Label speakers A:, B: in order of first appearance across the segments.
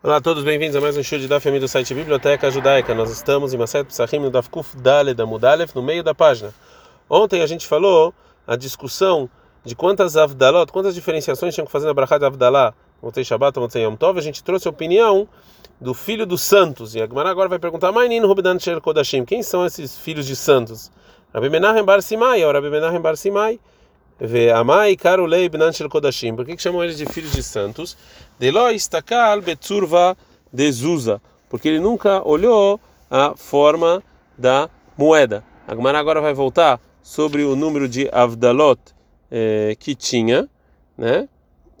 A: Olá a todos, bem-vindos a mais um show de Daf do site Biblioteca Judaica. Nós estamos em Maset Psachim no Daf Kuf Daled Amudalev, no meio da página. Ontem a gente falou a discussão de quantas Avdalot, quantas diferenciações tinham que fazer na Brachá de Avdalá, Montei Shabbat, Montei Yom Tov. A gente trouxe a opinião do filho dos santos. E a agora vai perguntar, Mainin Rubidan Shel Kodashim, quem são esses filhos de santos? Rabi Menachem Bar Simai, ou Rabi Menachem Bar Simai. Ve Amai Karulei Bnan Shel Kodashim. Por que, chamam eles de filhos de santos? Delo istakal betzurva de Zuza, porque ele nunca olhou a forma da moeda. A Gemara agora vai voltar sobre o número de Avdalot eh, que tinha, né?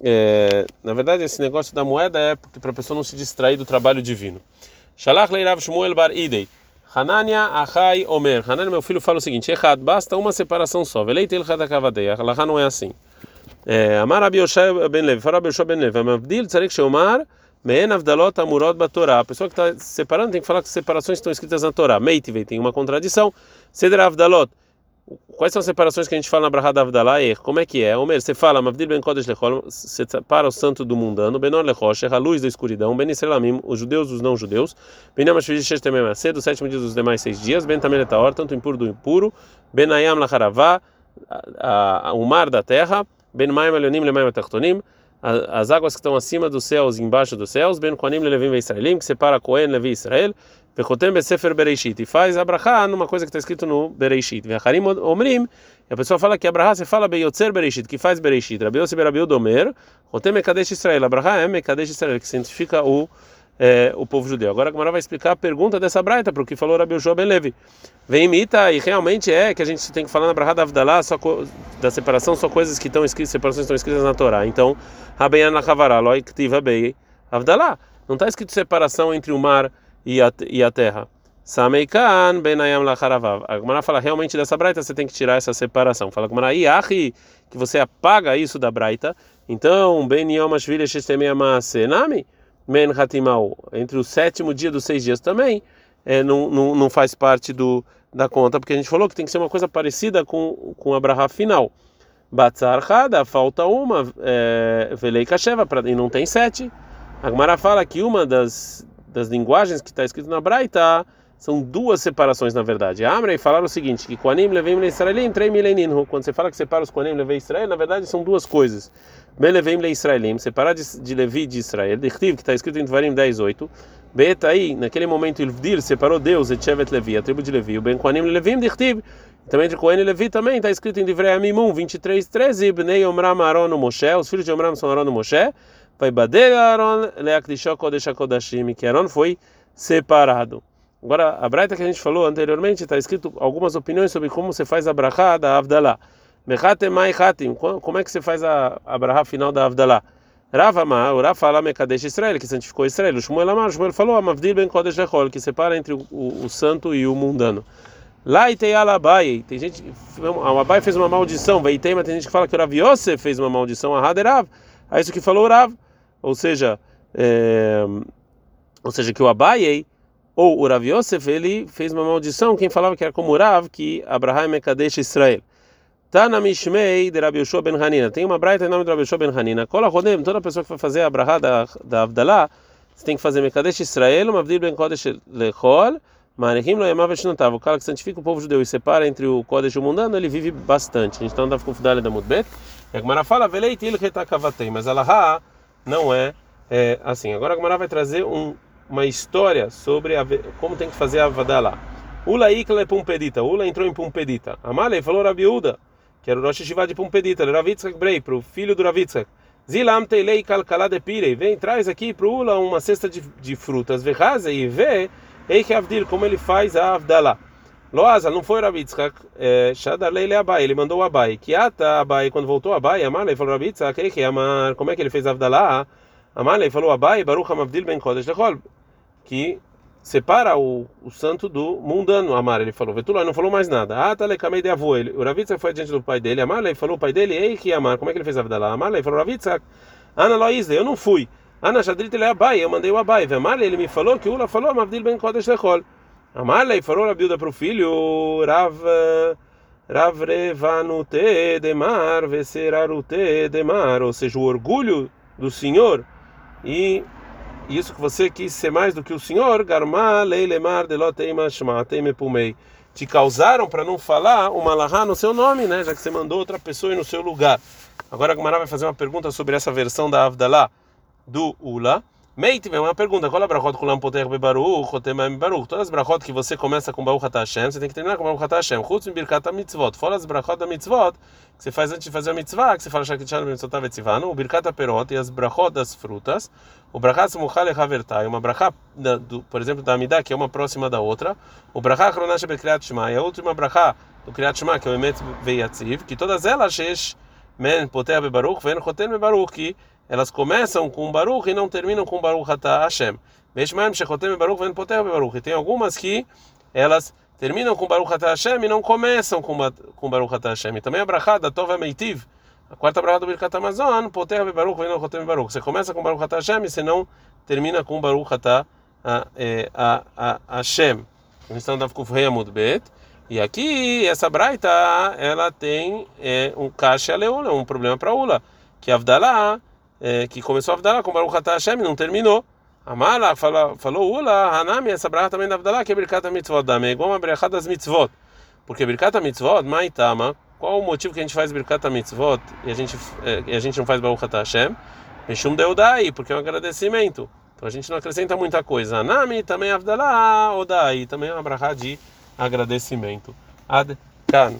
A: É, na verdade, esse negócio da moeda é para a pessoa não se distrair do trabalho divino. Shalach leirav Shmuel bar Idei. Hanania Achai Omer. Hanania, meu filho, fala o seguinte: Echad, basta uma separação só. Veleitel Hadakavadei. A não é assim. Amar Rabi Yoshua ben Levi, fala Rabi Yoshua ben Levi, Amavdil tzarek sheomar me'en avdalot amurot batorá. A pessoa que está separando tem que falar que separações estão escritas na Torá. Meitivei, tem uma contradição. Ceder avdalot. Quais são as separações que a gente fala na Brahá Avdalá? Como é que é? Omer, você fala, Mavdil ben Kodesh lechol, você separa o santo do mundano, Benor lechosh, a luz da escuridão, Ben Israelamim, os judeus os não judeus, Ben Yamashvish Shesh Temem do sétimo dia dos demais seis dias, Ben Tamel Etaor, tanto impuro do impuro, Ben Ayam lacharavá, o mar da terra, Ben Maim Elionim Lemaim Tachtonim, as águas que estão acima dos céus e embaixo dos céus, Ben Koanim Levim Israelim, que separa Cohen, Levi Israel, Vechotem Besefer Bereishit, e faz Abraha numa coisa que está escrito no Bereishit. Vecharim Omrim, e a pessoa fala que Abraha se fala Beyotzer Bereishit, que faz Bereishit. Rabi Yossi Berabiu Domer, Chotem Mekadesh Israel, Abraha é Mekadesh Israel, que cientifica o é, o povo judeu. Agora a Gemara vai explicar a pergunta dessa braita, para o que falou Rabi Yoshua Ben Levi. Vem imita, e realmente é que a gente tem que falar na Brahá da Avdalá, só da separação, só coisas que estão escritas, separações estão escritas na Torá. Então, Rabeyan Lachavará, Loi Ktiva Bei Avdalá. Não está escrito separação entre o mar e a, e a terra. Sameikan Benayam Lacharavav. A Gemara fala realmente dessa braita você tem que tirar essa separação. Fala Gemara, Iachi, que você apaga isso da braita. Então, Ben Yom Ashvili Shestemeyama Senami. Men Hatimau, entre o sétimo dia dos seis dias também, é, não, não, não faz parte do, da conta, porque a gente falou que tem que ser uma coisa parecida com, com a Braha final. Batzar Hada, falta uma, é, Velei Kasheva, e não tem sete. A Gemara fala que uma das, das linguagens que está escrito na Braita são duas separações, na verdade. Amrei falaram o seguinte: que Koanim levei Israelim, trei. Quando você fala que separa os Koanim levei Israel, na verdade são duas coisas. Ben levei le Israelim, separar de, de Levi de Israel. Dechtiv, que está escrito em Dvarim 10:8. aí naquele momento, Ilvdir separou Deus, Etchevet Levi, a tribo de Levi. O Ben Koanim Levim, Dechtiv. Também entre Cohen e Levi também está escrito em Divrei Amimum 23:13. Bnei Omram Aaron Moshe, os filhos de Omram são Aaron e Moshe. Vai bader Aaron, Leakdishó Kodesh HaKodashim, que Aaron foi separado. Agora, a braita que a gente falou anteriormente está escrito algumas opiniões sobre como você faz a brachá da Avdalá. Mechatemai Hatim, como é que você faz a, a brachá final da Avdalá? Rav Amar, o Rav fala Mekadesh Israel, que santificou Israel. O Shmuel Amar, Shmuel falou Amavdil ben Kodesh Lechol, que separa entre o, o, o santo e o mundano. Lá tem Alabai, tem gente, o Abai fez uma maldição, vai tem, mas tem gente que fala que o Rav Yosef fez uma maldição, a Haderav, é isso que falou o Rav, ou seja, é, ou seja, que o Abai ou o Rav Yosef, ele fez uma maldição, quem falava que era como o Rav, que Abraham é Kadesh Israel. Tá na Mishmei de Rabi Yoshua ben Hanina. Tem uma braita em nome de Rabi Yoshua ben Hanina. Kola Rodem, toda pessoa que vai fazer a brahá da, da Avdalá, você tem que fazer Mekadesh Israel, Mavdil ben Kodesh Lechol, Marehim lo yamav eshnatav. O cara que santifica o povo judeu e separa entre o Kodesh e o mundano, ele vive bastante. A gente está andando com Fudalha da Mudbet. E a Gemara fala, Veleit il retakavatei. Mas Alahá não é, é assim. Agora a Gemara vai trazer um uma história sobre a, como tem que fazer a Vadalá. Ula ikle pumpedita. Ula entrou em pumpedita. Amalei falou Rabiúda, que era o Rosh Hashivá de pumpedita. Ravitzak Brei, para o filho do Ravitzak. Zilam teilei kalkalá de pirei. Vem, traz aqui para o Ula uma cesta de, de frutas. Verraza e vê, Eike Avdir, como ele faz a Avdalá. Loazal, não foi Ravitzak, é, Shadarlei le Abai, ele mandou o Abai. Kiata Abai, quando voltou Abai, Amalei falou Ravitzak, Eike Amar, como é que ele fez Avdalá? Amalei falou Abai, Baruch Amavdil ben Kodesh lechol que separa o, o santo do mundano, Amar, ele falou. Vetulá não falou mais nada. Ah, tá de avô. O Ravitsa foi diante do pai dele. Amar, ele falou o pai dele, ei, que Amar, como é que ele fez a vida lá? Amar, ele falou, Ravitsa, Ana Loisle, eu não fui. Ana Shadrit ele é Abai, eu mandei o Abai. Amar, ele me falou que Ula falou, Mavdil ben Kodesh Lechol. Amar, ele falou a Bilda para o filho, Rav. Rav Revanute Demar, Veserarute Demar, ou seja, o orgulho do Senhor e isso que você quis ser mais do que o Senhor, garma leilemar deloteima shmaateme pumei, te causaram para não falar uma lahá no seu nome, né? Já que você mandou outra pessoa ir no seu lugar. Agora a Gumara vai fazer uma pergunta sobre essa versão da Avdalá do Ula. Meite, vem uma pergunta. Qual é a brachot kulam poter bebaruch, otemaim baruch? Todas as brachot que você começa com Baruch Hashem, você tem que terminar com Baruch Hashem. Chutz birkat mitzvot. Fora as brachot da mitzvot, que você faz antes de fazer a mitzvah, que você fala shakichan mitzvotav etzivanu, o birkat perot e as brachot das frutas, o brachat smuchal havertai, uma brachá, por exemplo, da Amidah, que é uma próxima da outra, o brachá chronash bekriat shema, e a última brachá do kriat shema, que é o emet veiatziv, que todas elas, shesh men poter bebaruch, ven choten bebaruch, que elas começam com Baruch e não terminam com Baruch Atah Hashem. E tem algumas que elas terminam com Baruch Atah Hashem e não começam com, Baruch Atah Hashem. E também a brachá da Tova Meitiv, a quarta brachá do Birkat Amazon, Poter Baruch Veno Chotem Baruch. Você começa com Baruch Atah Hashem e você não termina com Baruch Atah Hashem. A gente está no Bet. E aqui, essa braita, ela tem é, um caixa leula, um problema para Ula, que Avdalá é, que começou a Avdalá com Baruch Atah Hashem não terminou. Amala falou, falou Ula, Hanami, essa bracha também da Avdalá, que é Birkat Mitzvot, da é igual uma bracha das Mitzvot. Porque Birkat Mitzvot, Maitama, qual o motivo que a gente faz Birkat Mitzvot e a gente, é, e a gente não faz Baruch Atah Hashem? Mishum Deudai, porque é um agradecimento. Então a gente não acrescenta muita coisa. Hanami também Avdalá, Odai, também é uma bracha de agradecimento. Ad Kan.